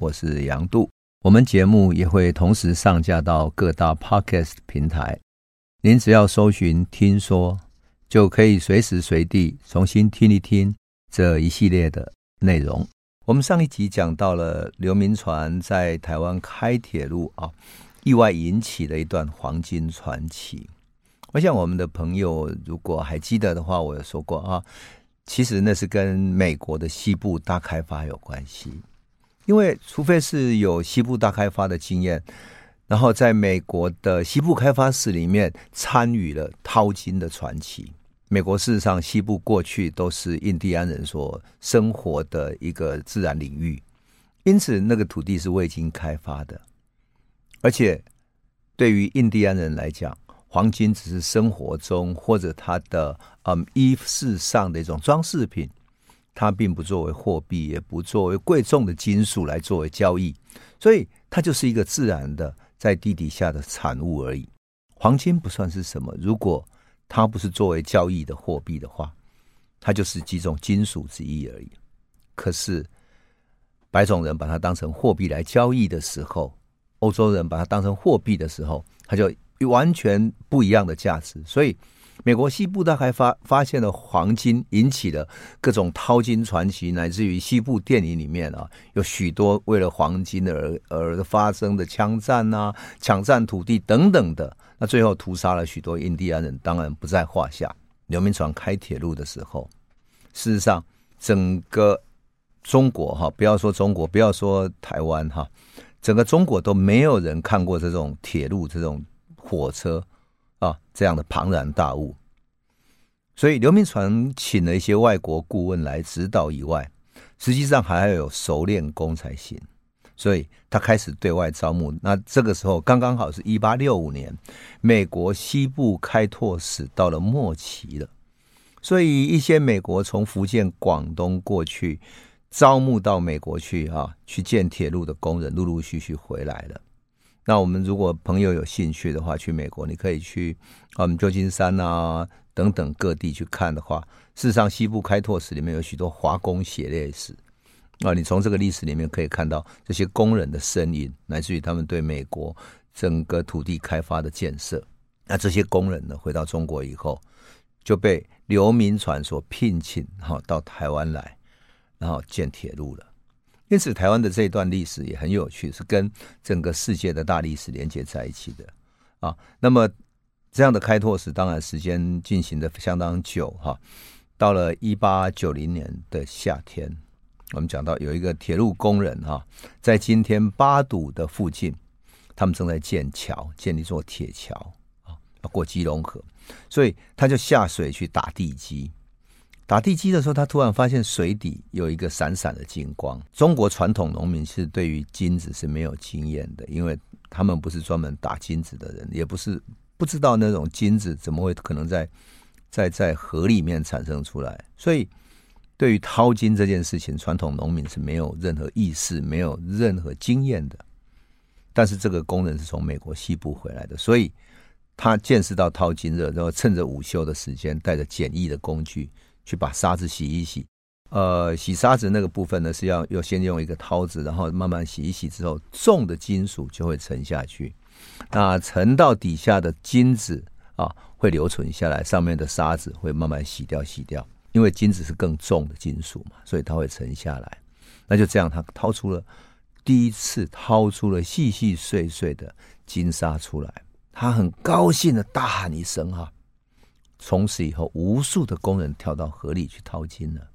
我是杨度。我们节目也会同时上架到各大 Podcast 平台，您只要搜寻“听说”，就可以随时随地重新听一听这一系列的内容。我们上一集讲到了刘铭传在台湾开铁路啊，意外引起的一段黄金传奇。我想我们的朋友如果还记得的话，我有说过啊。其实那是跟美国的西部大开发有关系，因为除非是有西部大开发的经验，然后在美国的西部开发史里面参与了淘金的传奇。美国事实上西部过去都是印第安人所生活的一个自然领域，因此那个土地是未经开发的，而且对于印第安人来讲。黄金只是生活中或者他的嗯衣饰上的一种装饰品，它并不作为货币，也不作为贵重的金属来作为交易，所以它就是一个自然的在地底下的产物而已。黄金不算是什么，如果它不是作为交易的货币的话，它就是几种金属之一而已。可是白种人把它当成货币来交易的时候，欧洲人把它当成货币的时候，它就。完全不一样的价值，所以美国西部大开发发现了黄金，引起了各种淘金传奇，乃至于西部电影里面啊，有许多为了黄金而而发生的枪战啊、抢占土地等等的，那最后屠杀了许多印第安人，当然不在话下。刘铭传开铁路的时候，事实上整个中国哈，不要说中国，不要说台湾哈，整个中国都没有人看过这种铁路这种。火车啊，这样的庞然大物，所以刘铭传请了一些外国顾问来指导以外，实际上还要有熟练工才行。所以他开始对外招募。那这个时候刚刚好是一八六五年，美国西部开拓史到了末期了，所以一些美国从福建、广东过去招募到美国去啊，去建铁路的工人陆陆续续回来了。那我们如果朋友有兴趣的话，去美国你可以去我们旧金山啊等等各地去看的话，事实上西部开拓史里面有许多华工血泪史啊，你从这个历史里面可以看到这些工人的身影，来自于他们对美国整个土地开发的建设。那这些工人呢，回到中国以后，就被刘铭传所聘请哈到台湾来，然后建铁路了。因此，台湾的这一段历史也很有趣，是跟整个世界的大历史连接在一起的啊。那么，这样的开拓史当然时间进行的相当久哈。到了一八九零年的夏天，我们讲到有一个铁路工人哈，在今天八堵的附近，他们正在建桥，建立一座铁桥啊，要过基隆河，所以他就下水去打地基。打地基的时候，他突然发现水底有一个闪闪的金光。中国传统农民是对于金子是没有经验的，因为他们不是专门打金子的人，也不是不知道那种金子怎么会可能在在在河里面产生出来。所以，对于淘金这件事情，传统农民是没有任何意识、没有任何经验的。但是这个工人是从美国西部回来的，所以他见识到淘金热，然后趁着午休的时间，带着简易的工具。去把沙子洗一洗，呃，洗沙子那个部分呢，是要要先用一个掏子，然后慢慢洗一洗之后，重的金属就会沉下去。那沉到底下的金子啊，会留存下来，上面的沙子会慢慢洗掉洗掉。因为金子是更重的金属嘛，所以它会沉下来。那就这样，他掏出了第一次掏出了细细碎碎的金沙出来，他很高兴的大喊一声哈。从此以后，无数的工人跳到河里去淘金了。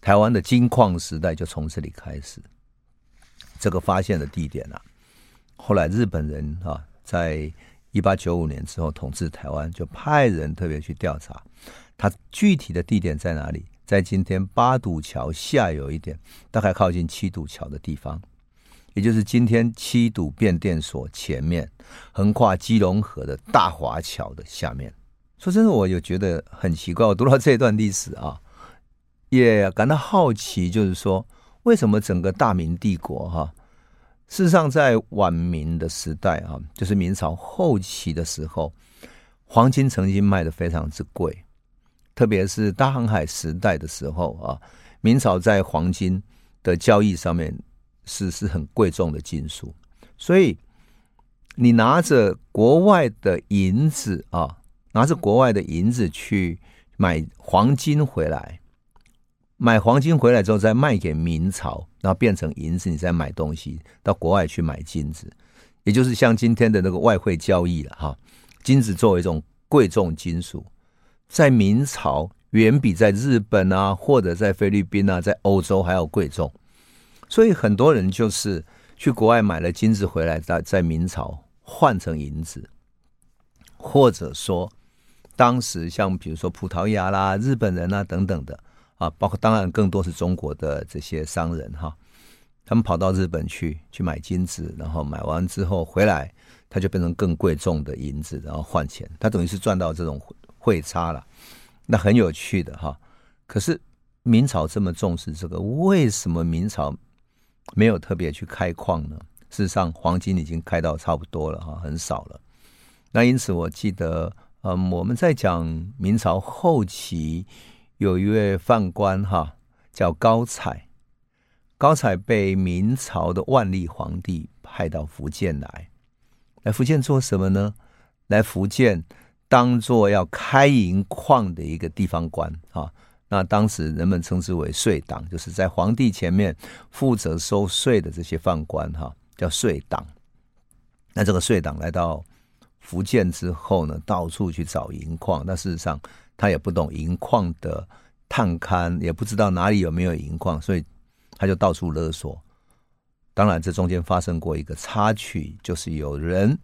台湾的金矿时代就从这里开始。这个发现的地点啊，后来日本人啊，在一八九五年之后统治台湾，就派人特别去调查，它具体的地点在哪里？在今天八堵桥下游一点，大概靠近七堵桥的地方，也就是今天七堵变电所前面，横跨基隆河的大华桥的下面。说真的，我有觉得很奇怪。我读到这段历史啊，也感到好奇，就是说，为什么整个大明帝国哈，事实上在晚明的时代啊，就是明朝后期的时候，黄金曾经卖得非常之贵，特别是大航海时代的时候啊，明朝在黄金的交易上面是是很贵重的金属，所以你拿着国外的银子啊，拿着国外的银子去买黄金回来，买黄金回来之后再卖给明朝，然后变成银子，你再买东西到国外去买金子，也就是像今天的那个外汇交易了哈。金子作为一种贵重金属，在明朝远比在日本啊，或者在菲律宾啊，在欧洲还要贵重。所以很多人就是去国外买了金子回来，在在明朝换成银子，或者说当时像比如说葡萄牙啦、日本人啊等等的啊，包括当然更多是中国的这些商人哈，他们跑到日本去去买金子，然后买完之后回来，他就变成更贵重的银子，然后换钱，他等于是赚到这种汇差了，那很有趣的哈。可是明朝这么重视这个，为什么明朝？没有特别去开矿呢。事实上，黄金已经开到差不多了哈，很少了。那因此，我记得，嗯，我们在讲明朝后期有一位宦官哈，叫高采。高采被明朝的万历皇帝派到福建来，来福建做什么呢？来福建当做要开银矿的一个地方官啊。那当时人们称之为税党，就是在皇帝前面负责收税的这些宦官，哈，叫税党。那这个税党来到福建之后呢，到处去找银矿。那事实上他也不懂银矿的探勘，也不知道哪里有没有银矿，所以他就到处勒索。当然，这中间发生过一个插曲，就是有人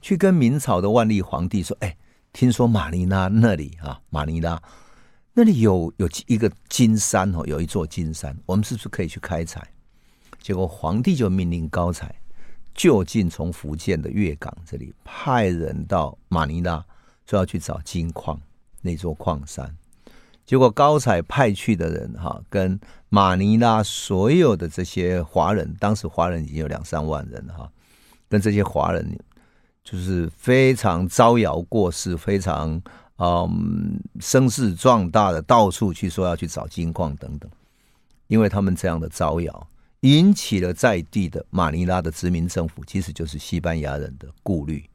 去跟明朝的万历皇帝说：“哎，听说马尼拉那里啊，马尼拉。”那里有有一个金山哦，有一座金山，我们是不是可以去开采？结果皇帝就命令高采就近从福建的粤港这里派人到马尼拉，说要去找金矿那座矿山。结果高采派去的人哈，跟马尼拉所有的这些华人，当时华人已经有两三万人哈，跟这些华人就是非常招摇过市，非常。嗯，声势壮大的到处去说要去找金矿等等，因为他们这样的招摇，引起了在地的马尼拉的殖民政府，其实就是西班牙人的顾虑。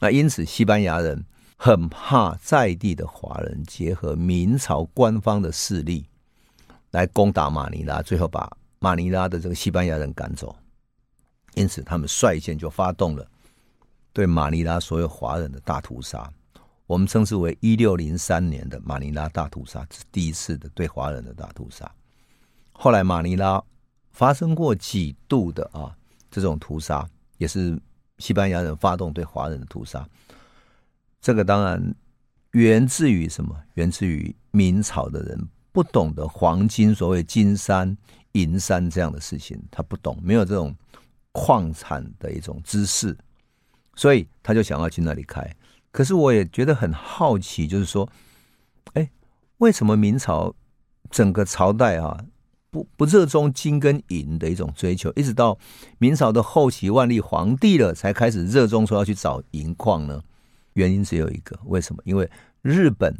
那因此，西班牙人很怕在地的华人结合明朝官方的势力来攻打马尼拉，最后把马尼拉的这个西班牙人赶走。因此，他们率先就发动了对马尼拉所有华人的大屠杀。我们称之为一六零三年的马尼拉大屠杀，是第一次的对华人的大屠杀。后来马尼拉发生过几度的啊这种屠杀，也是西班牙人发动对华人的屠杀。这个当然源自于什么？源自于明朝的人不懂得黄金，所谓金山银山这样的事情，他不懂，没有这种矿产的一种知识，所以他就想要去那里开。可是我也觉得很好奇，就是说，哎，为什么明朝整个朝代啊，不不热衷金跟银的一种追求，一直到明朝的后期万历皇帝了，才开始热衷说要去找银矿呢？原因只有一个，为什么？因为日本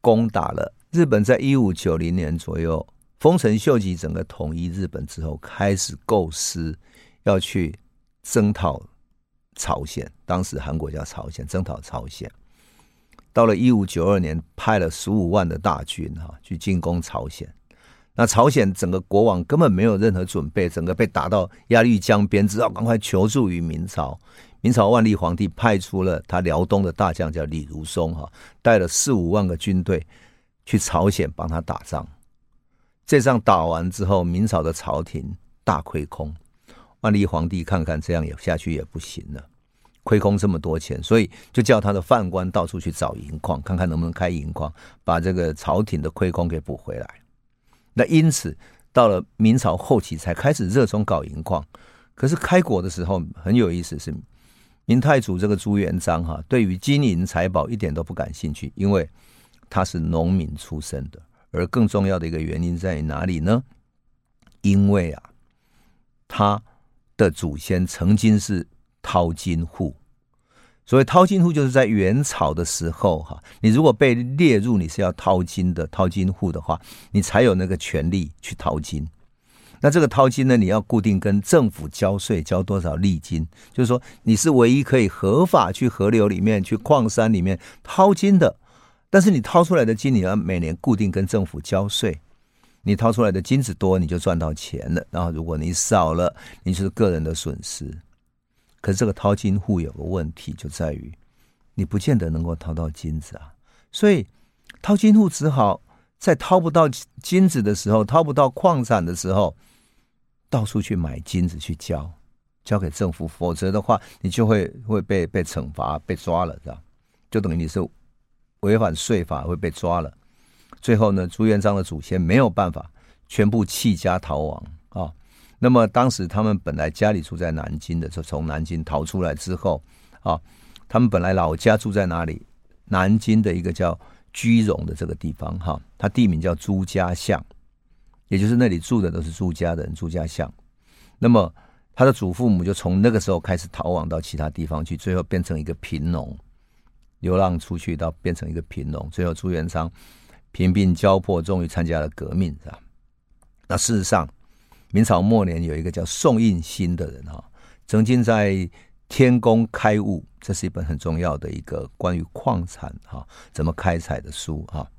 攻打了日本，在一五九零年左右，丰臣秀吉整个统一日本之后，开始构思要去征讨。朝鲜，当时韩国叫朝鲜，征讨朝鲜。到了一五九二年，派了十五万的大军哈去进攻朝鲜。那朝鲜整个国王根本没有任何准备，整个被打到鸭绿江边，只好赶快求助于明朝。明朝万历皇帝派出了他辽东的大将叫李如松哈，带了四五万个军队去朝鲜帮他打仗。这仗打完之后，明朝的朝廷大亏空。万历皇帝看看这样也下去也不行了，亏空这么多钱，所以就叫他的宦官到处去找银矿，看看能不能开银矿，把这个朝廷的亏空给补回来。那因此到了明朝后期才开始热衷搞银矿。可是开国的时候很有意思，是明太祖这个朱元璋哈，对于金银财宝一点都不感兴趣，因为他是农民出身的。而更重要的一个原因在于哪里呢？因为啊，他。的祖先曾经是淘金户，所谓淘金户，就是在元朝的时候，哈，你如果被列入你是要淘金的淘金户的话，你才有那个权利去淘金。那这个淘金呢，你要固定跟政府交税，交多少利金？就是说你是唯一可以合法去河流里面、去矿山里面淘金的。但是你掏出来的金，你要每年固定跟政府交税。你掏出来的金子多，你就赚到钱了。然后如果你少了，你就是个人的损失。可是这个淘金户有个问题，就在于你不见得能够淘到金子啊。所以淘金户只好在掏不到金子的时候，掏不到矿产的时候，到处去买金子去交，交给政府。否则的话，你就会会被被惩罚、被抓了，是吧？就等于你是。违反税法会被抓了，最后呢，朱元璋的祖先没有办法，全部弃家逃亡。那么当时他们本来家里住在南京的，就从南京逃出来之后啊，他们本来老家住在哪里？南京的一个叫居庸的这个地方哈，它地名叫朱家巷，也就是那里住的都是朱家的人，朱家巷。那么他的祖父母就从那个时候开始逃亡到其他地方去，最后变成一个贫农。流浪出去到变成一个贫农，最后朱元璋贫病交迫，终于参加了革命，是吧？那事实上，明朝末年有一个叫宋应星的人哈，曾经在《天工开物》，这是一本很重要的一个关于矿产哈怎么开采的书哈，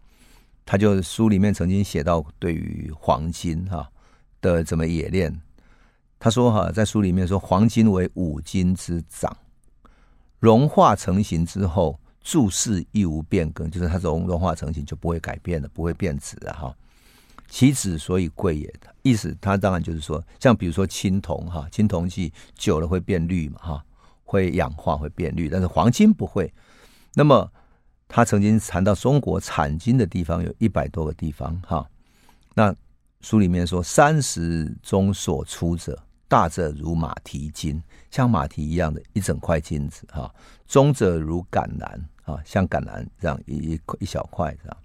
他就书里面曾经写到对于黄金哈的怎么冶炼，他说哈在书里面说黄金为五金之长，融化成型之后。注释亦无变更，就是它融融化成型就不会改变了，不会变质了哈。其质所以贵也的意思，它当然就是说，像比如说青铜哈，青铜器久了会变绿嘛哈，会氧化会变绿，但是黄金不会。那么他曾经谈到中国产金的地方有一百多个地方哈，那书里面说三十中所出者。大者如马蹄金，像马蹄一样的一整块金子哈；中者如橄榄啊，像橄榄这样一一一小块这样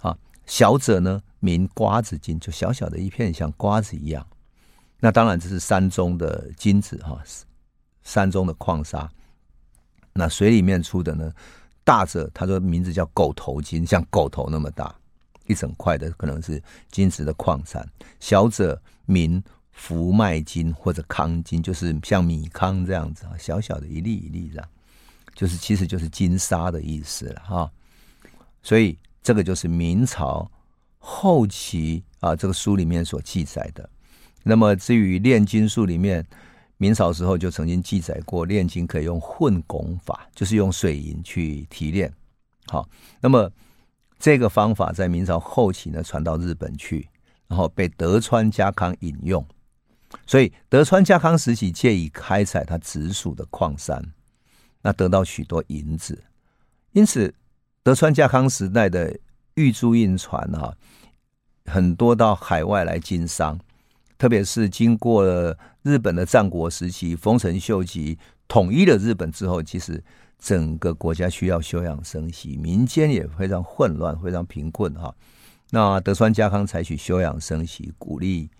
啊；小者呢，名瓜子金，就小小的一片像瓜子一样。那当然这是山中的金子哈，山中的矿砂。那水里面出的呢，大者他说名字叫狗头金，像狗头那么大，一整块的可能是金子的矿产；小者名。福麦金或者康金，就是像米糠这样子啊，小小的一粒一粒这样，就是其实就是金沙的意思了哈。所以这个就是明朝后期啊，这个书里面所记载的。那么至于炼金术里面，明朝时候就曾经记载过，炼金可以用混汞法，就是用水银去提炼。好，那么这个方法在明朝后期呢，传到日本去，然后被德川家康引用。所以德川家康时期借以开采他直属的矿山，那得到许多银子。因此，德川家康时代的玉珠印船哈，很多到海外来经商。特别是经过了日本的战国时期，丰臣秀吉统一了日本之后，其实整个国家需要休养生息，民间也非常混乱，非常贫困哈。那德川家康采取休养生息，鼓励。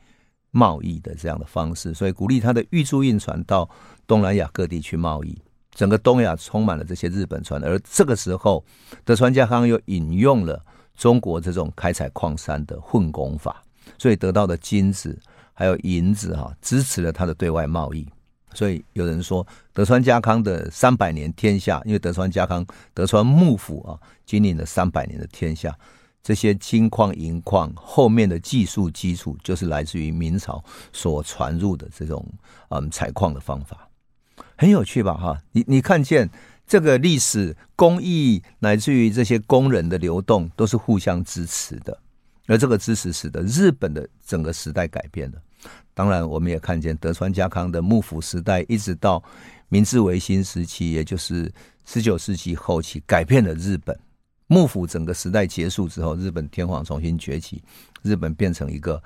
贸易的这样的方式，所以鼓励他的玉珠印船到东南亚各地去贸易，整个东亚充满了这些日本船。而这个时候，德川家康又引用了中国这种开采矿山的混工法，所以得到的金子还有银子哈，支持了他的对外贸易。所以有人说，德川家康的三百年天下，因为德川家康德川幕府啊，经历了三百年的天下。这些金矿、银矿后面的技术基础，就是来自于明朝所传入的这种嗯采矿的方法，很有趣吧？哈，你你看见这个历史工艺，乃至于这些工人的流动，都是互相支持的，而这个支持使得日本的整个时代改变了。当然，我们也看见德川家康的幕府时代，一直到明治维新时期，也就是十九世纪后期，改变了日本。幕府整个时代结束之后，日本天皇重新崛起，日本变成一个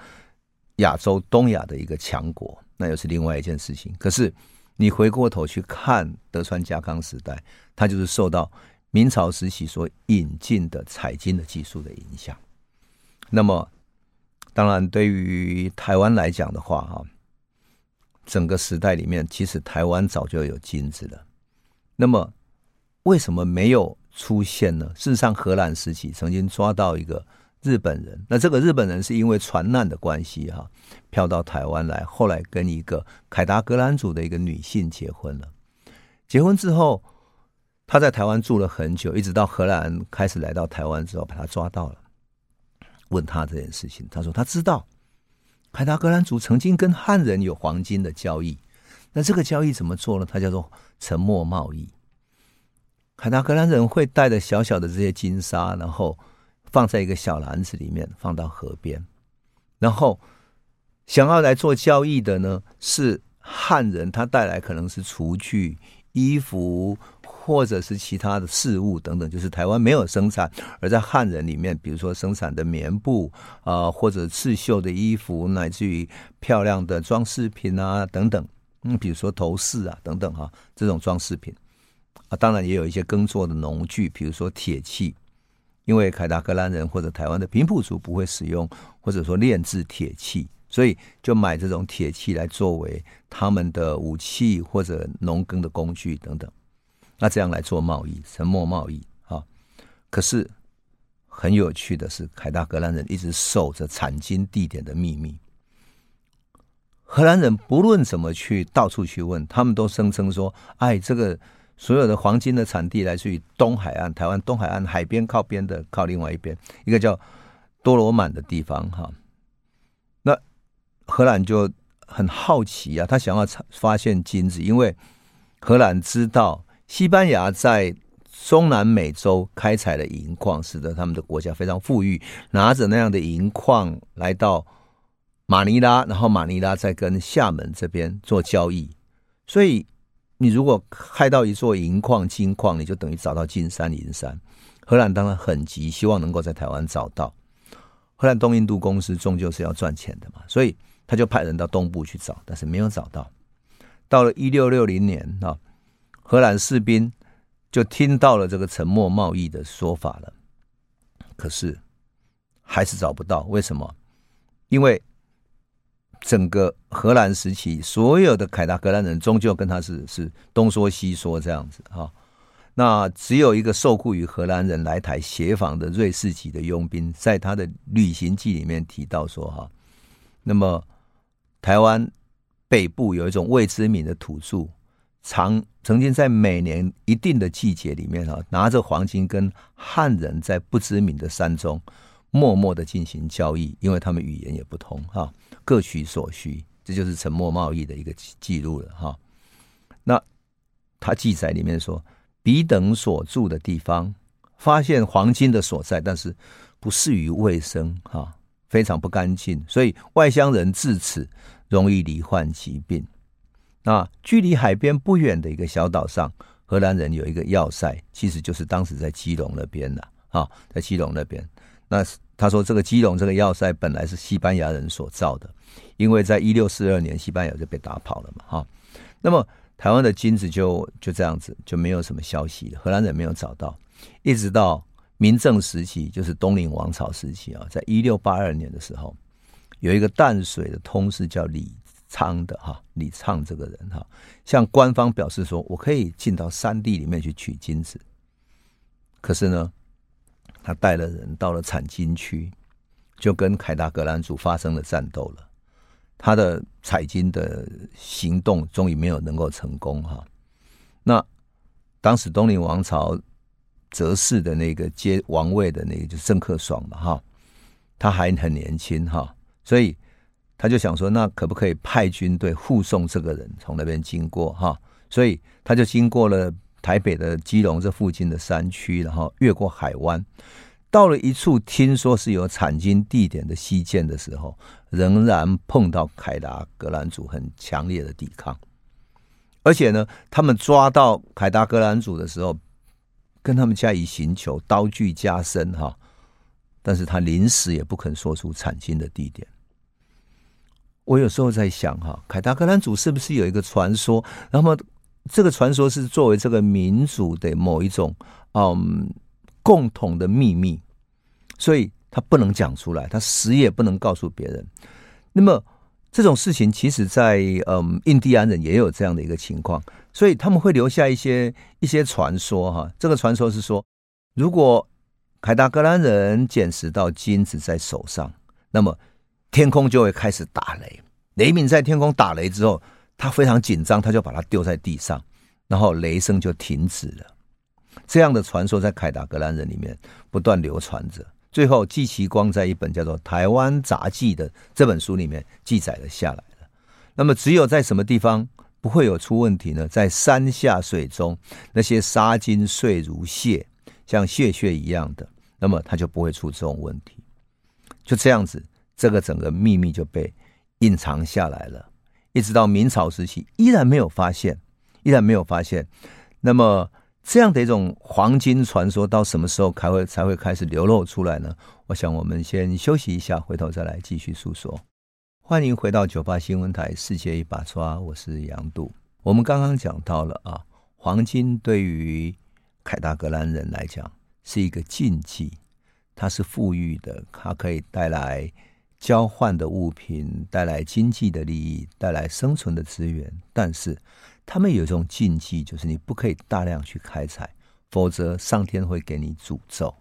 亚洲东亚的一个强国，那又是另外一件事情。可是你回过头去看德川家康时代，他就是受到明朝时期所引进的采金的技术的影响。那么，当然对于台湾来讲的话，哈，整个时代里面，其实台湾早就有金子了。那么，为什么没有？出现呢。事实上，荷兰时期曾经抓到一个日本人。那这个日本人是因为船难的关系哈，飘到台湾来，后来跟一个凯达格兰族的一个女性结婚了。结婚之后，他在台湾住了很久，一直到荷兰开始来到台湾之后，把他抓到了，问他这件事情。他说他知道凯达格兰族曾经跟汉人有黄金的交易。那这个交易怎么做呢？它叫做沉默贸易。凯达格兰人会带着小小的这些金沙，然后放在一个小篮子里面，放到河边。然后想要来做交易的呢，是汉人，他带来可能是厨具、衣服，或者是其他的事物等等，就是台湾没有生产，而在汉人里面，比如说生产的棉布啊、或者刺绣的衣服，乃至于漂亮的装饰品啊等等。嗯，比如说头饰啊等等哈，这种装饰品。啊，当然也有一些耕作的农具，比如说铁器，因为凯达格兰人或者台湾的平埔族不会使用或者说炼制铁器，所以就买这种铁器来作为他们的武器或者农耕的工具等等。那这样来做贸易，沉默贸易啊。可是很有趣的是，凯达格兰人一直守着产金地点的秘密。荷兰人不论怎么去到处去问，他们都声称说：“哎，这个。”所有的黄金的产地来自于东海岸，台湾东海岸海边靠边的靠另外一边，一个叫多罗满的地方哈。那荷兰就很好奇啊，他想要发现金子，因为荷兰知道西班牙在中南美洲开采了银矿，使得他们的国家非常富裕，拿着那样的银矿来到马尼拉，然后马尼拉再跟厦门这边做交易，所以。你如果开到一座银矿、金矿，你就等于找到金山银山。荷兰当然很急，希望能够在台湾找到。荷兰东印度公司终究是要赚钱的嘛，所以他就派人到东部去找，但是没有找到。到了一六六零年啊，荷兰士兵就听到了这个沉默贸易的说法了，可是还是找不到。为什么？因为。整个荷兰时期，所有的凯达格兰人终究跟他是是东说西说这样子哈。那只有一个受雇于荷兰人来台协访的瑞士籍的佣兵，在他的旅行记里面提到说哈，那么台湾北部有一种未知名的土著，常曾经在每年一定的季节里面哈，拿着黄金跟汉人在不知名的山中默默的进行交易，因为他们语言也不通哈。各取所需，这就是沉默贸易的一个记录了哈。那他记载里面说，彼等所住的地方发现黄金的所在，但是不适于卫生哈，非常不干净，所以外乡人至此容易罹患疾病。那距离海边不远的一个小岛上，荷兰人有一个要塞，其实就是当时在基隆那边的啊，在基隆那边。那他说，这个基隆这个要塞本来是西班牙人所造的。因为在一六四二年，西班牙就被打跑了嘛，哈。那么台湾的金子就就这样子就没有什么消息了，荷兰人没有找到，一直到明郑时期，就是东林王朝时期啊，在一六八二年的时候，有一个淡水的通事叫李昌的哈，李昌这个人哈，向官方表示说，我可以进到山地里面去取金子，可是呢，他带了人到了产金区，就跟凯达格兰族发生了战斗了。他的采金的行动终于没有能够成功哈。那当时东宁王朝择势的那个接王位的那个就是郑克爽嘛哈，他还很年轻哈，所以他就想说，那可不可以派军队护送这个人从那边经过哈？所以他就经过了台北的基隆这附近的山区，然后越过海湾。到了一处听说是有产金地点的西涧的时候，仍然碰到凯达格兰族很强烈的抵抗，而且呢，他们抓到凯达格兰族的时候，跟他们加以刑求，刀具加身哈，但是他临死也不肯说出产金的地点。我有时候在想哈，凯达格兰族是不是有一个传说？那么这个传说是作为这个民族的某一种嗯。共同的秘密，所以他不能讲出来，他死也不能告诉别人。那么这种事情，其实在嗯印第安人也有这样的一个情况，所以他们会留下一些一些传说哈。这个传说是说，如果凯达格兰人捡拾到金子在手上，那么天空就会开始打雷。雷鸣在天空打雷之后，他非常紧张，他就把它丢在地上，然后雷声就停止了。这样的传说在凯达格兰人里面不断流传着。最后，季其光在一本叫做《台湾杂记》的这本书里面记载了下来了。那么，只有在什么地方不会有出问题呢？在山下水中，那些沙金碎如屑，像屑屑一样的，那么它就不会出这种问题。就这样子，这个整个秘密就被隐藏下来了，一直到明朝时期，依然没有发现，依然没有发现。那么，这样的一种黄金传说，到什么时候才会才会开始流露出来呢？我想，我们先休息一下，回头再来继续诉说。欢迎回到九八新闻台《世界一把抓》，我是杨度。我们刚刚讲到了啊，黄金对于凯达格兰人来讲是一个禁忌，它是富裕的，它可以带来。交换的物品带来经济的利益，带来生存的资源，但是他们有一种禁忌，就是你不可以大量去开采，否则上天会给你诅咒。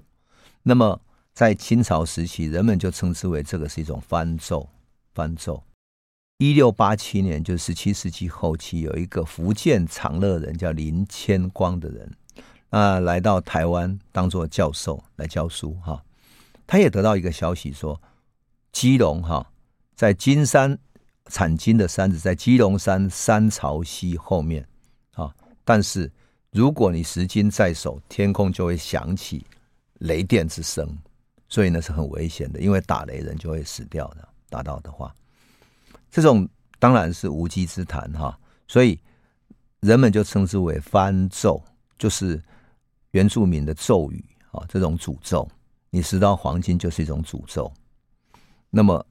那么在清朝时期，人们就称之为这个是一种翻咒。翻咒。一六八七年，就是十七世纪后期，有一个福建长乐人叫林谦光的人，啊，来到台湾当做教授来教书哈，他也得到一个消息说。基隆哈，在金山产金的山子在基隆山山朝西后面啊。但是如果你拾金在手，天空就会响起雷电之声，所以呢是很危险的，因为打雷人就会死掉的。打到的话，这种当然是无稽之谈哈。所以人们就称之为翻咒，就是原住民的咒语啊。这种诅咒，你拾到黄金就是一种诅咒。那么，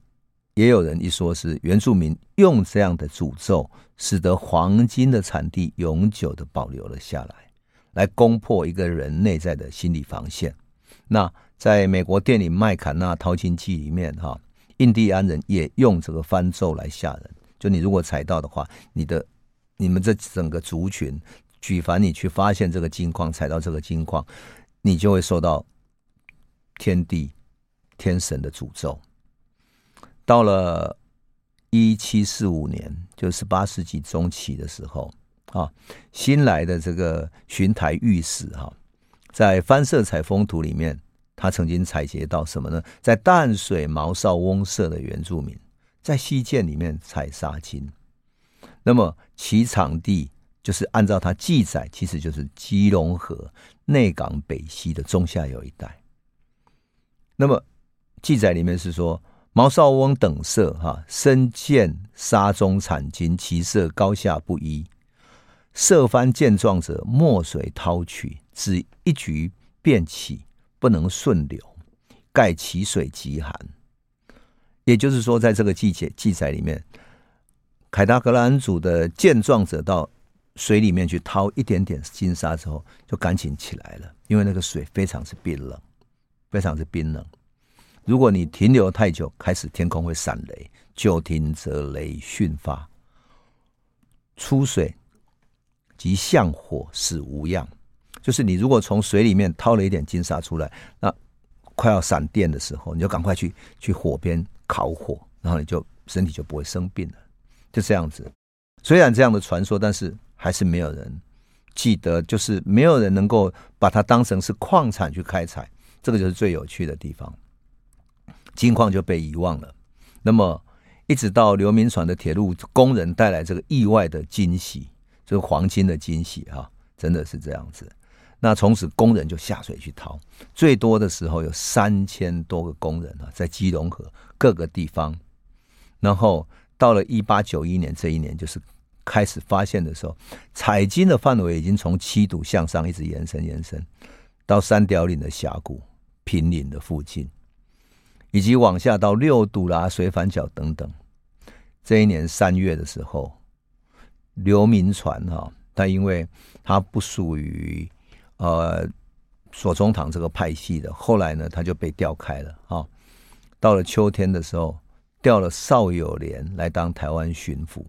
也有人一说是原住民用这样的诅咒，使得黄金的产地永久的保留了下来，来攻破一个人内在的心理防线。那在美国电影《麦坎纳淘金记》里面，哈，印第安人也用这个翻咒来吓人。就你如果采到的话，你的你们这整个族群，举凡你去发现这个金矿，采到这个金矿，你就会受到天地天神的诅咒。到了一七四五年，就十八世纪中期的时候啊，新来的这个巡台御史哈，在番社采风图里面，他曾经采集到什么呢？在淡水毛少翁社的原住民在溪涧里面采沙金，那么其场地就是按照他记载，其实就是基隆河内港北溪的中下游一带。那么记载里面是说。毛少翁等色哈，身见沙中产金，其色高下不一。色番见状者，墨水掏取，只一局便起，不能顺流，盖其水极寒。也就是说，在这个季节记载里面，凯达格兰族的见状者到水里面去掏一点点金沙之后，就赶紧起来了，因为那个水非常之冰冷，非常之冰冷。如果你停留太久，开始天空会闪雷，久停则雷迅发。出水即向火，使无恙。就是你如果从水里面掏了一点金沙出来，那快要闪电的时候，你就赶快去去火边烤火，然后你就身体就不会生病了。就这样子。虽然这样的传说，但是还是没有人记得，就是没有人能够把它当成是矿产去开采。这个就是最有趣的地方。金矿就被遗忘了，那么一直到刘铭传的铁路工人带来这个意外的惊喜，就是黄金的惊喜哈，真的是这样子。那从此工人就下水去淘，最多的时候有三千多个工人啊，在基隆河各个地方。然后到了一八九一年这一年，就是开始发现的时候，采金的范围已经从七堵向上一直延伸延伸到三貂岭的峡谷、平岭的附近。以及往下到六堵啦、水反角等等。这一年三月的时候，刘铭传哈，他因为他不属于呃左宗棠这个派系的，后来呢他就被调开了啊。到了秋天的时候，调了邵友莲来当台湾巡抚。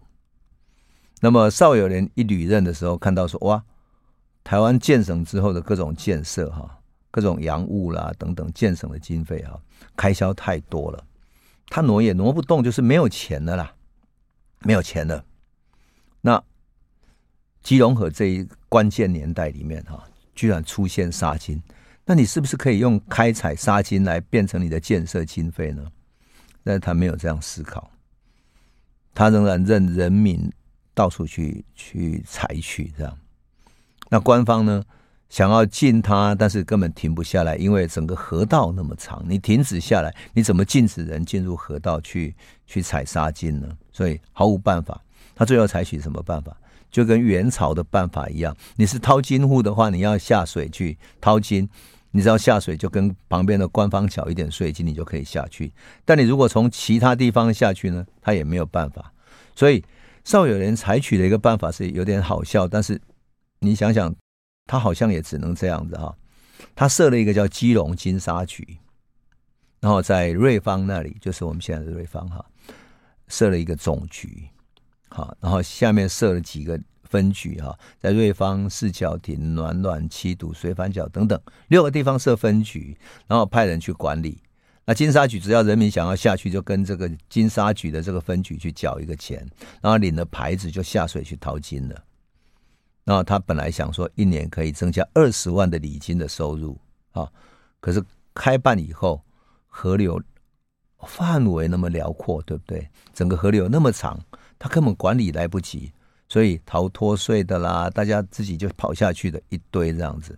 那么邵友莲一履任的时候，看到说哇，台湾建省之后的各种建设哈，各种洋务啦等等建省的经费啊，开销太多了，他挪也挪不动，就是没有钱的啦，没有钱的。那基隆河这一关键年代里面哈，居然出现沙金，那你是不是可以用开采沙金来变成你的建设经费呢？但是他没有这样思考，他仍然任人民到处去去采取这样。那官方呢，想要禁他，但是根本停不下来，因为整个河道那么长，你停止下来，你怎么禁止人进入河道去去采沙金呢？所以毫无办法。他最后采取什么办法？就跟元朝的办法一样，你是淘金户的话，你要下水去淘金，你只要下水就跟旁边的官方缴一点税金，你就可以下去。但你如果从其他地方下去呢，他也没有办法。所以邵友莲采取的一个办法是有点好笑，但是。你想想，他好像也只能这样子哈。他设了一个叫基隆金沙局，然后在瑞芳那里，就是我们现在的瑞芳哈，设了一个总局，好，然后下面设了几个分局哈，在瑞芳、四角亭、暖暖、七堵、水反角等等六个地方设分局，然后派人去管理。那金沙局只要人民想要下去，就跟这个金沙局的这个分局去缴一个钱，然后领了牌子就下水去淘金了。然后他本来想说一年可以增加二十万的礼金的收入啊，可是开办以后，河流范围那么辽阔，对不对？整个河流那么长，他根本管理来不及，所以逃脱税的啦，大家自己就跑下去的一堆这样子。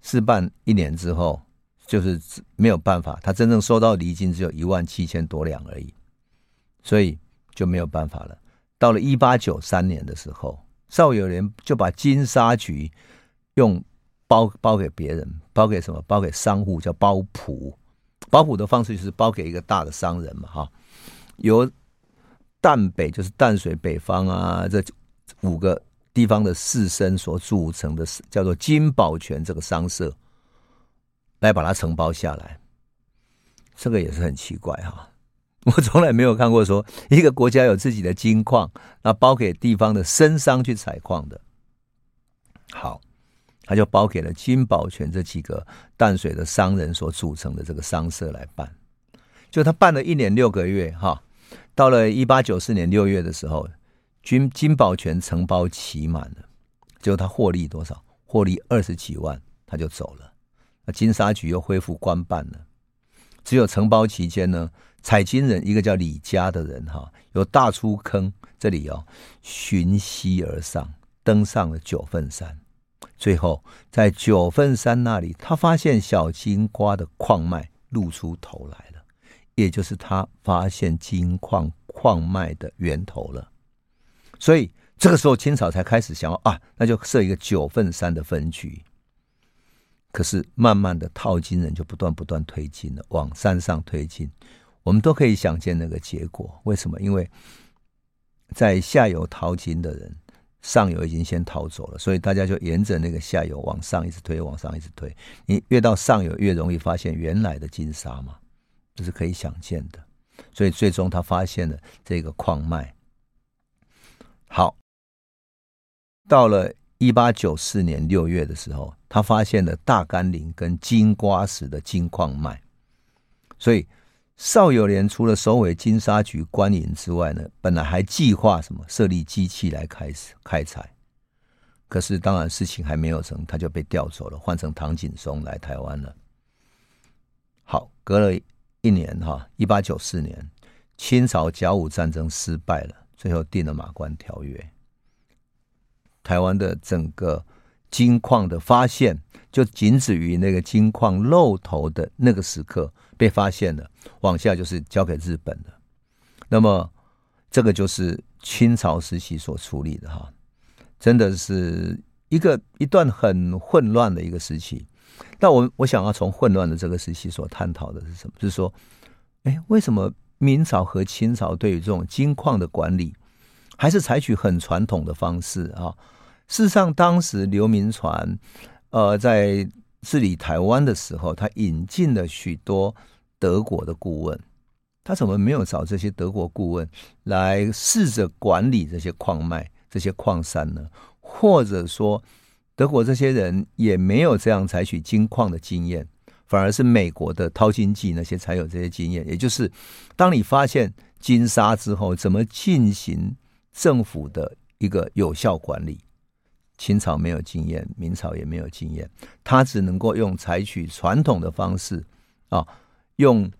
试办一年之后，就是没有办法，他真正收到礼金只有一万七千多两而已，所以就没有办法了。到了一八九三年的时候。邵友莲就把金沙局用包包给别人，包给什么？包给商户，叫包铺。包铺的方式就是包给一个大的商人嘛，哈。由淡北，就是淡水北方啊，这五个地方的士绅所组成的，叫做金宝泉这个商社，来把它承包下来。这个也是很奇怪哈。我从来没有看过说一个国家有自己的金矿，那包给地方的绅商去采矿的。好，他就包给了金宝泉这几个淡水的商人所组成的这个商社来办。就他办了一年六个月，哈，到了一八九四年六月的时候，金金宝泉承包期满了，就他获利多少？获利二十几万，他就走了。那金沙局又恢复官办了。只有承包期间呢，采金人一个叫李家的人哈，有大出坑，这里哦，寻溪而上，登上了九份山，最后在九份山那里，他发现小金瓜的矿脉露出头来了，也就是他发现金矿矿脉的源头了。所以这个时候，清朝才开始想要啊，那就设一个九份山的分局。可是慢慢的，淘金人就不断不断推进了，往山上推进。我们都可以想见那个结果。为什么？因为在下游淘金的人，上游已经先逃走了，所以大家就沿着那个下游往上一直推，往上一直推。你越到上游，越容易发现原来的金沙嘛，这是可以想见的。所以最终他发现了这个矿脉。好，到了。一八九四年六月的时候，他发现了大甘岭跟金瓜石的金矿脉，所以邵友莲除了收尾金沙局官营之外呢，本来还计划什么设立机器来开始开采，可是当然事情还没有成，他就被调走了，换成唐景崧来台湾了。好，隔了一年哈，一八九四年，清朝甲午战争失败了，最后定了马关条约。台湾的整个金矿的发现，就仅止于那个金矿露头的那个时刻被发现了，往下就是交给日本了。那么，这个就是清朝时期所处理的哈，真的是一个一段很混乱的一个时期。但我我想要从混乱的这个时期所探讨的是什么？就是说，哎，为什么明朝和清朝对于这种金矿的管理，还是采取很传统的方式啊。事实上，当时刘铭传，呃，在治理台湾的时候，他引进了许多德国的顾问。他怎么没有找这些德国顾问来试着管理这些矿脉、这些矿山呢？或者说，德国这些人也没有这样采取金矿的经验，反而是美国的淘金记那些才有这些经验。也就是，当你发现金沙之后，怎么进行政府的一个有效管理？清朝没有经验，明朝也没有经验，他只能够用采取传统的方式啊，用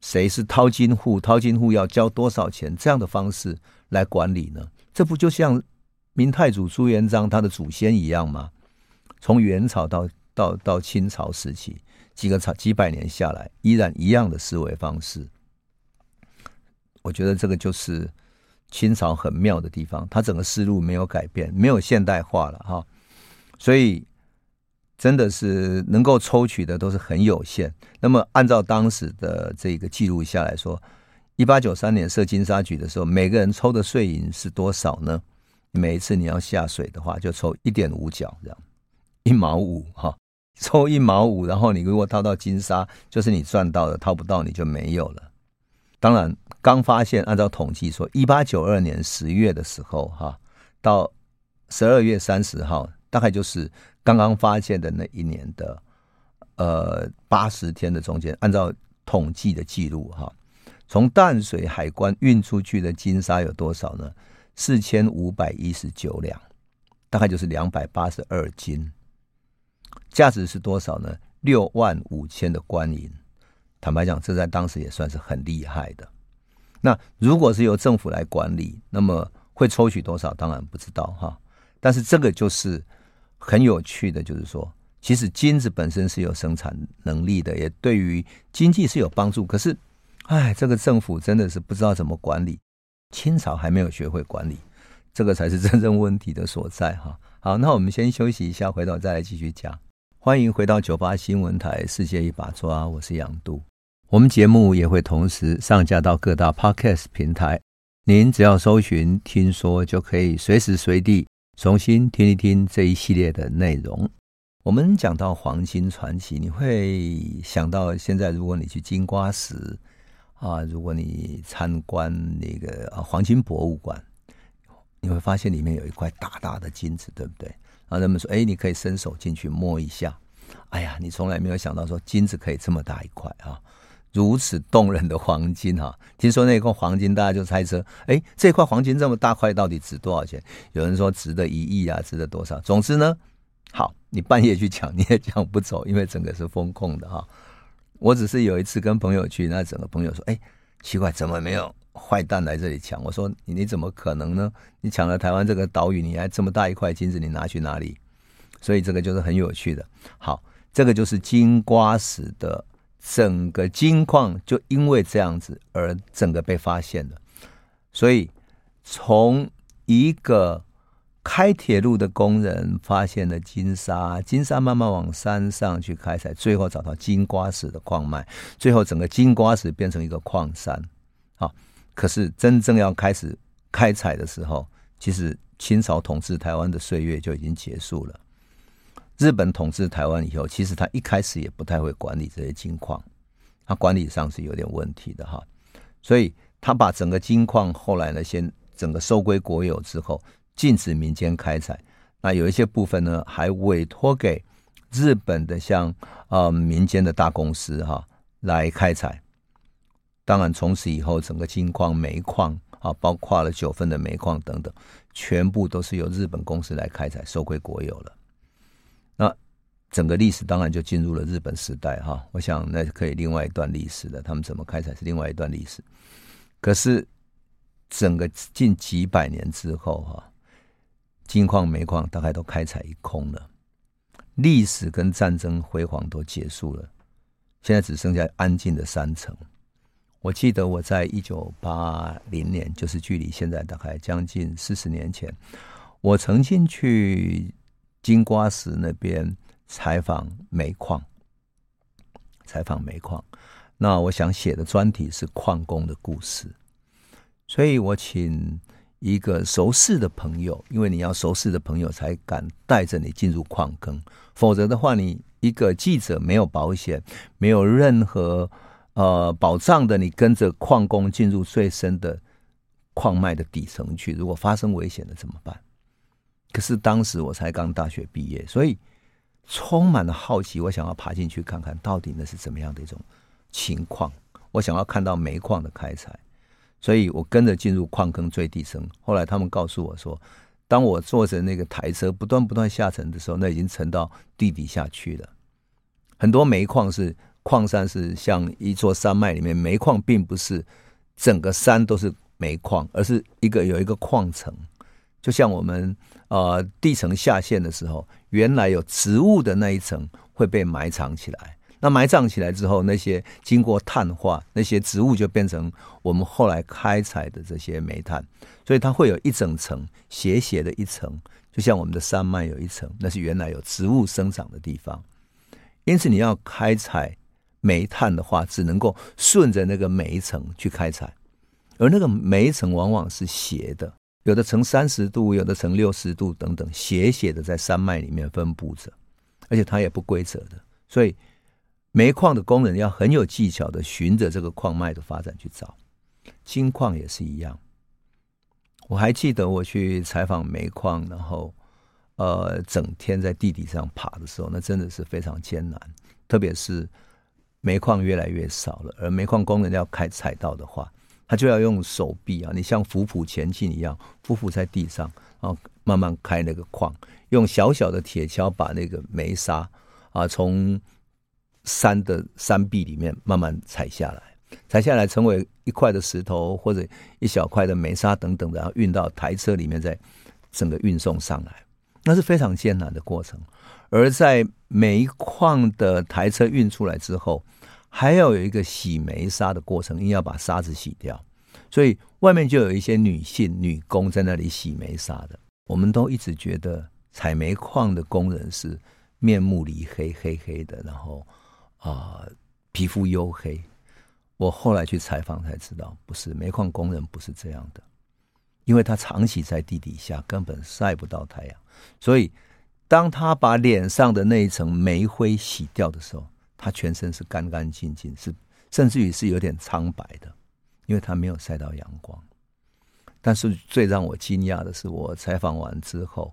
谁是淘金户，淘金户要交多少钱这样的方式来管理呢？这不就像明太祖朱元璋他的祖先一样吗？从元朝到到到清朝时期，几个朝几百年下来，依然一样的思维方式。我觉得这个就是。清朝很妙的地方，它整个思路没有改变，没有现代化了哈，所以真的是能够抽取的都是很有限。那么按照当时的这个记录下来说，一八九三年设金沙局的时候，每个人抽的税银是多少呢？每一次你要下水的话，就抽一点五角，这样一毛五哈，抽一毛五，然后你如果掏到金沙，就是你赚到的；掏不到，你就没有了。当然。刚发现，按照统计说，一八九二年十月的时候，哈，到十二月三十号，大概就是刚刚发现的那一年的，呃，八十天的中间，按照统计的记录，哈，从淡水海关运出去的金沙有多少呢？四千五百一十九两，大概就是两百八十二斤，价值是多少呢？六万五千的官银。坦白讲，这在当时也算是很厉害的。那如果是由政府来管理，那么会抽取多少？当然不知道哈。但是这个就是很有趣的，就是说，其实金子本身是有生产能力的，也对于经济是有帮助。可是，哎，这个政府真的是不知道怎么管理。清朝还没有学会管理，这个才是真正问题的所在哈。好，那我们先休息一下，回头再来继续讲。欢迎回到九八新闻台《世界一把抓》，我是杨渡。我们节目也会同时上架到各大 Podcast 平台，您只要搜寻“听说”，就可以随时随地重新听一听这一系列的内容。我们讲到黄金传奇，你会想到现在，如果你去金瓜石啊，如果你参观那个啊黄金博物馆，你会发现里面有一块大大的金子，对不对？然后人们说：“哎，你可以伸手进去摸一下。”哎呀，你从来没有想到说金子可以这么大一块啊！如此动人的黄金哈，听说那块黄金，大家就猜测，哎，这块黄金这么大块，到底值多少钱？有人说值得一亿啊，值得多少？总之呢，好，你半夜去抢你也抢不走，因为整个是风控的哈。我只是有一次跟朋友去，那整个朋友说，哎，奇怪，怎么没有坏蛋来这里抢？我说你怎么可能呢？你抢了台湾这个岛屿，你还这么大一块金子，你拿去哪里？所以这个就是很有趣的。好，这个就是金瓜石的。整个金矿就因为这样子而整个被发现了，所以从一个开铁路的工人发现了金沙，金沙慢慢往山上去开采，最后找到金瓜石的矿脉，最后整个金瓜石变成一个矿山。好，可是真正要开始开采的时候，其实清朝统治台湾的岁月就已经结束了。日本统治台湾以后，其实他一开始也不太会管理这些金矿，他管理上是有点问题的哈。所以他把整个金矿后来呢，先整个收归国有之后，禁止民间开采。那有一些部分呢，还委托给日本的像呃民间的大公司哈来开采。当然，从此以后，整个金矿、煤矿啊，包括了九份的煤矿等等，全部都是由日本公司来开采，收归国有了。整个历史当然就进入了日本时代哈，我想那可以另外一段历史了。他们怎么开采是另外一段历史。可是整个近几百年之后哈，金矿煤矿大概都开采一空了，历史跟战争辉煌都结束了，现在只剩下安静的山城。我记得我在一九八零年，就是距离现在大概将近四十年前，我曾经去。金瓜石那边采访煤矿，采访煤矿。那我想写的专题是矿工的故事，所以我请一个熟识的朋友，因为你要熟识的朋友才敢带着你进入矿坑，否则的话，你一个记者没有保险，没有任何呃保障的，你跟着矿工进入最深的矿脉的底层去，如果发生危险了怎么办？可是当时我才刚大学毕业，所以充满了好奇，我想要爬进去看看到底那是怎么样的一种情况。我想要看到煤矿的开采，所以我跟着进入矿坑最底层。后来他们告诉我说，当我坐着那个台车不断不断下沉的时候，那已经沉到地底下去了。很多煤矿是矿山，是像一座山脉里面，煤矿并不是整个山都是煤矿，而是一个有一个矿层。就像我们呃地层下陷的时候，原来有植物的那一层会被埋藏起来。那埋藏起来之后，那些经过碳化，那些植物就变成我们后来开采的这些煤炭。所以它会有一整层斜斜的一层，就像我们的山脉有一层，那是原来有植物生长的地方。因此，你要开采煤炭的话，只能够顺着那个煤层去开采，而那个煤层往往是斜的。有的呈三十度，有的呈六十度，等等，斜斜的在山脉里面分布着，而且它也不规则的，所以煤矿的工人要很有技巧的循着这个矿脉的发展去找。金矿也是一样，我还记得我去采访煤矿，然后呃，整天在地底上爬的时候，那真的是非常艰难，特别是煤矿越来越少了，而煤矿工人要开采到的话。他就要用手臂啊，你像匍匐前进一样，匍匐在地上，然后慢慢开那个矿，用小小的铁锹把那个煤沙啊从山的山壁里面慢慢采下来，采下来成为一块的石头或者一小块的煤沙等等，然后运到台车里面，再整个运送上来，那是非常艰难的过程。而在煤矿的台车运出来之后，还要有一个洗煤沙的过程，因为要把沙子洗掉，所以外面就有一些女性女工在那里洗煤沙的。我们都一直觉得采煤矿的工人是面目黧黑、黑黑的，然后啊、皮肤黝黑。我后来去采访才知道，不是煤矿工人不是这样的，因为他长期在地底下，根本晒不到太阳，所以当他把脸上的那一层煤灰洗掉的时候。他全身是干干净净，是甚至于是有点苍白的，因为他没有晒到阳光。但是最让我惊讶的是，我采访完之后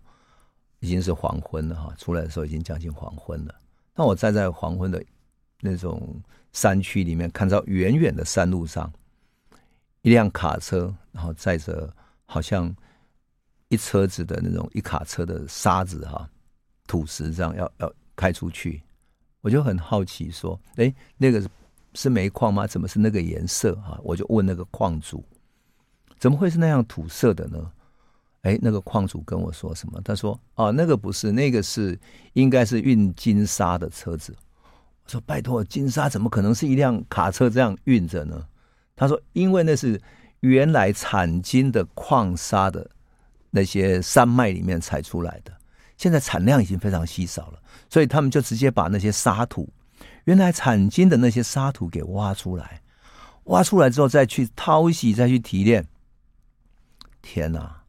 已经是黄昏了哈，出来的时候已经将近黄昏了。那我站在黄昏的那种山区里面，看到远远的山路上一辆卡车，然后载着好像一车子的那种一卡车的沙子哈、土石这样要要开出去。我就很好奇，说：“哎，那个是煤矿吗？怎么是那个颜色？”哈，我就问那个矿主：“怎么会是那样土色的呢？”哎，那个矿主跟我说什么？他说：“哦，那个不是，那个是应该是运金沙的车子。”我说：“拜托，金沙怎么可能是一辆卡车这样运着呢？”他说：“因为那是原来产金的矿沙的那些山脉里面采出来的。”现在产量已经非常稀少了，所以他们就直接把那些沙土，原来产金的那些沙土给挖出来，挖出来之后再去淘洗，再去提炼。天哪！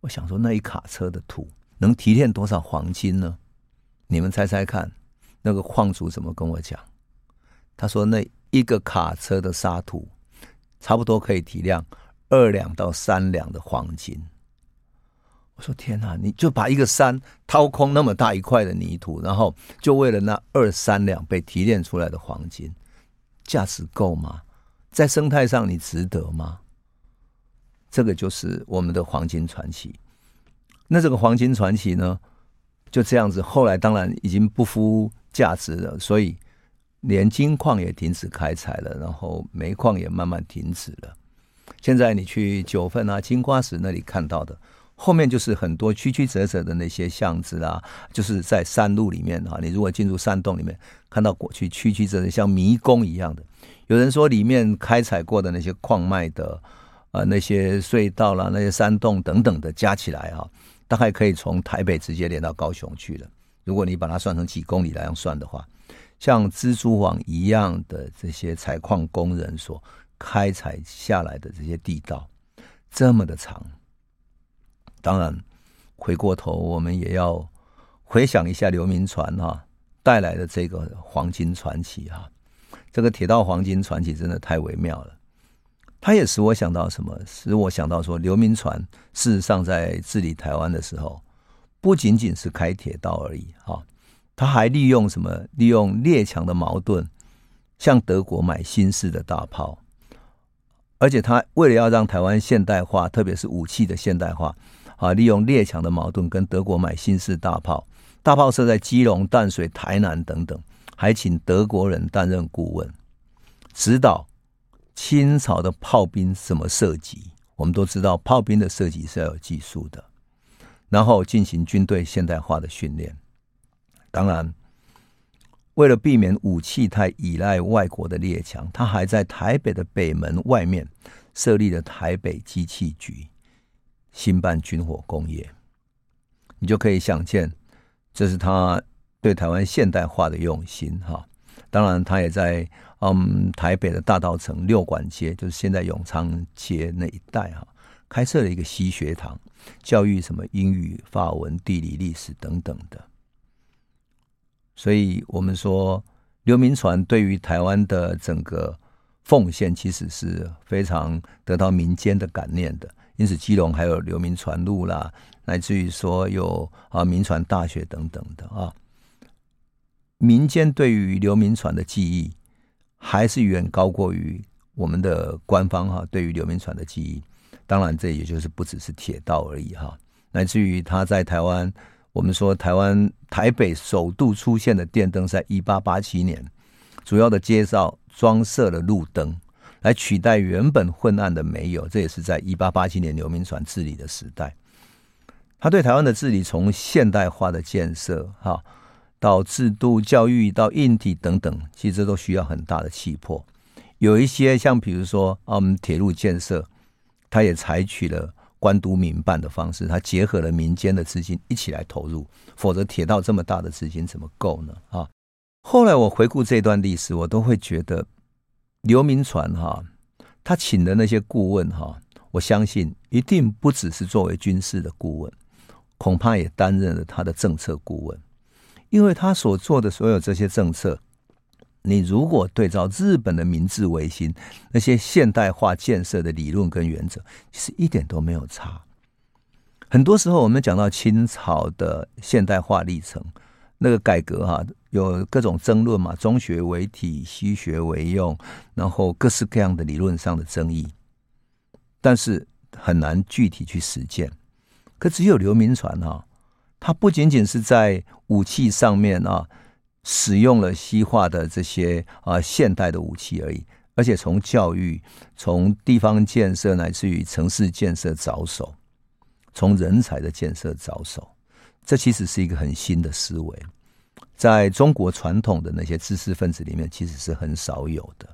我想说，那一卡车的土能提炼多少黄金呢？你们猜猜看，那个矿主怎么跟我讲？他说，那一个卡车的沙土差不多可以提炼二两到三两的黄金。说天哪！你就把一个山掏空那么大一块的泥土，然后就为了那二三两被提炼出来的黄金，价值够吗？在生态上你值得吗？这个就是我们的黄金传奇。那这个黄金传奇呢，就这样子，后来当然已经不敷价值了，所以连金矿也停止开采了，然后煤矿也慢慢停止了。现在你去九份啊、金瓜石那里看到的。后面就是很多曲曲折折的那些巷子啊，就是在山路里面啊。你如果进入山洞里面，看到过去曲曲折折像迷宫一样的。有人说里面开采过的那些矿脉的呃那些隧道啦、那些山洞等等的加起来啊，大概可以从台北直接连到高雄去了。如果你把它算成几公里来算的话，像蜘蛛网一样的这些采矿工人所开采下来的这些地道，这么的长。当然，回过头我们也要回想一下刘铭传哈带来的这个黄金传奇哈，这个铁道黄金传奇真的太微妙了。他也使我想到什么？使我想到说，刘铭传事实上在治理台湾的时候，不仅仅是开铁道而已哈，他还利用什么？利用列强的矛盾，向德国买新式的大炮，而且他为了要让台湾现代化，特别是武器的现代化啊，利用列强的矛盾跟德国买新式大炮，大炮设在基隆、淡水、台南等等，还请德国人担任顾问，指导清朝的炮兵怎么射击。我们都知道，炮兵的射击是要有技术的。然后进行军队现代化的训练。当然，为了避免武器太依赖外国的列强，他还在台北的北门外面设立了台北机器局，兴办军火工业。你就可以想见，这是他对台湾现代化的用心哈。当然，他也在嗯台北的大稻城六馆街，就是现在永昌街那一带哈。开设了一个西学堂，教育什么英语、法文、地理、历史等等的。所以，我们说刘铭传对于台湾的整个奉献，其实是非常得到民间的感念的。因此，基隆还有流民船路啦，乃至于说有啊民船大学等等的啊，民间对于刘铭传的记忆，还是远高过于我们的官方哈对于刘铭传的记忆。当然，这也就是不只是铁道而已哈，乃至于他在台湾，我们说台湾台北首度出现的电灯，在一八八七年，主要的介绍装设了路灯，来取代原本昏暗的煤油。这也是在一八八七年刘铭传治理的时代，他对台湾的治理，从现代化的建设哈，到制度、教育、到硬体等等，其实都需要很大的气魄。有一些像比如说啊，我们铁路建设。他也采取了官督民办的方式，他结合了民间的资金一起来投入，否则铁道这么大的资金怎么够呢？啊！后来我回顾这段历史，我都会觉得刘铭传哈，他请的那些顾问哈，我相信一定不只是作为军事的顾问，恐怕也担任了他的政策顾问，因为他所做的所有这些政策。你如果对照日本的明治维新那些现代化建设的理论跟原则，其实一点都没有差。很多时候我们讲到清朝的现代化历程，那个改革哈，有各种争论嘛，中学为体，西学为用，然后各式各样的理论上的争议，但是很难具体去实践。可只有刘铭传哈，他不仅仅是在武器上面啊。使用了西化的这些啊现代的武器而已，而且从教育、从地方建设乃至于城市建设着手，从人才的建设着手，这其实是一个很新的思维，在中国传统的那些知识分子里面，其实是很少有的。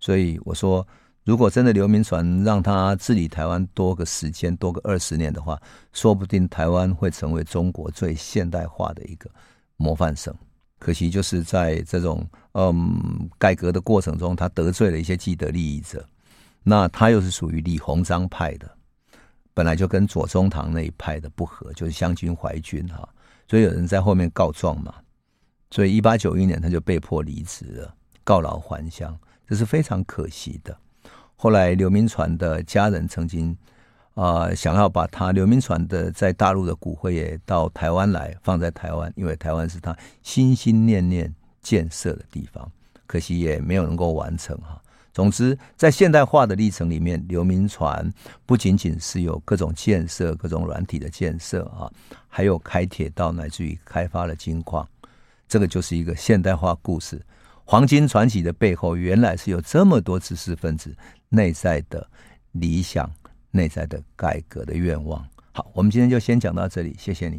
所以我说，如果真的刘铭传让他治理台湾多个时间，多个二十年的话，说不定台湾会成为中国最现代化的一个模范省。可惜就是在这种嗯改革的过程中，他得罪了一些既得利益者。那他又是属于李鸿章派的，本来就跟左宗棠那一派的不合，就是湘军淮军哈。所以有人在后面告状嘛。所以一八九一年他就被迫离职了，告老还乡，这是非常可惜的。后来刘铭传的家人曾经。啊、想要把他刘铭传的在大陆的骨灰也到台湾来，放在台湾，因为台湾是他心心念念建设的地方，可惜也没有能够完成哈。总之，在现代化的历程里面，刘铭传不仅仅是有各种建设、各种软体的建设啊，还有开铁道，乃至于开发了金矿，这个就是一个现代化故事。黄金传奇的背后，原来是有这么多知识分子内在的理想。内在的改革的愿望。好，我们今天就先讲到这里，谢谢你。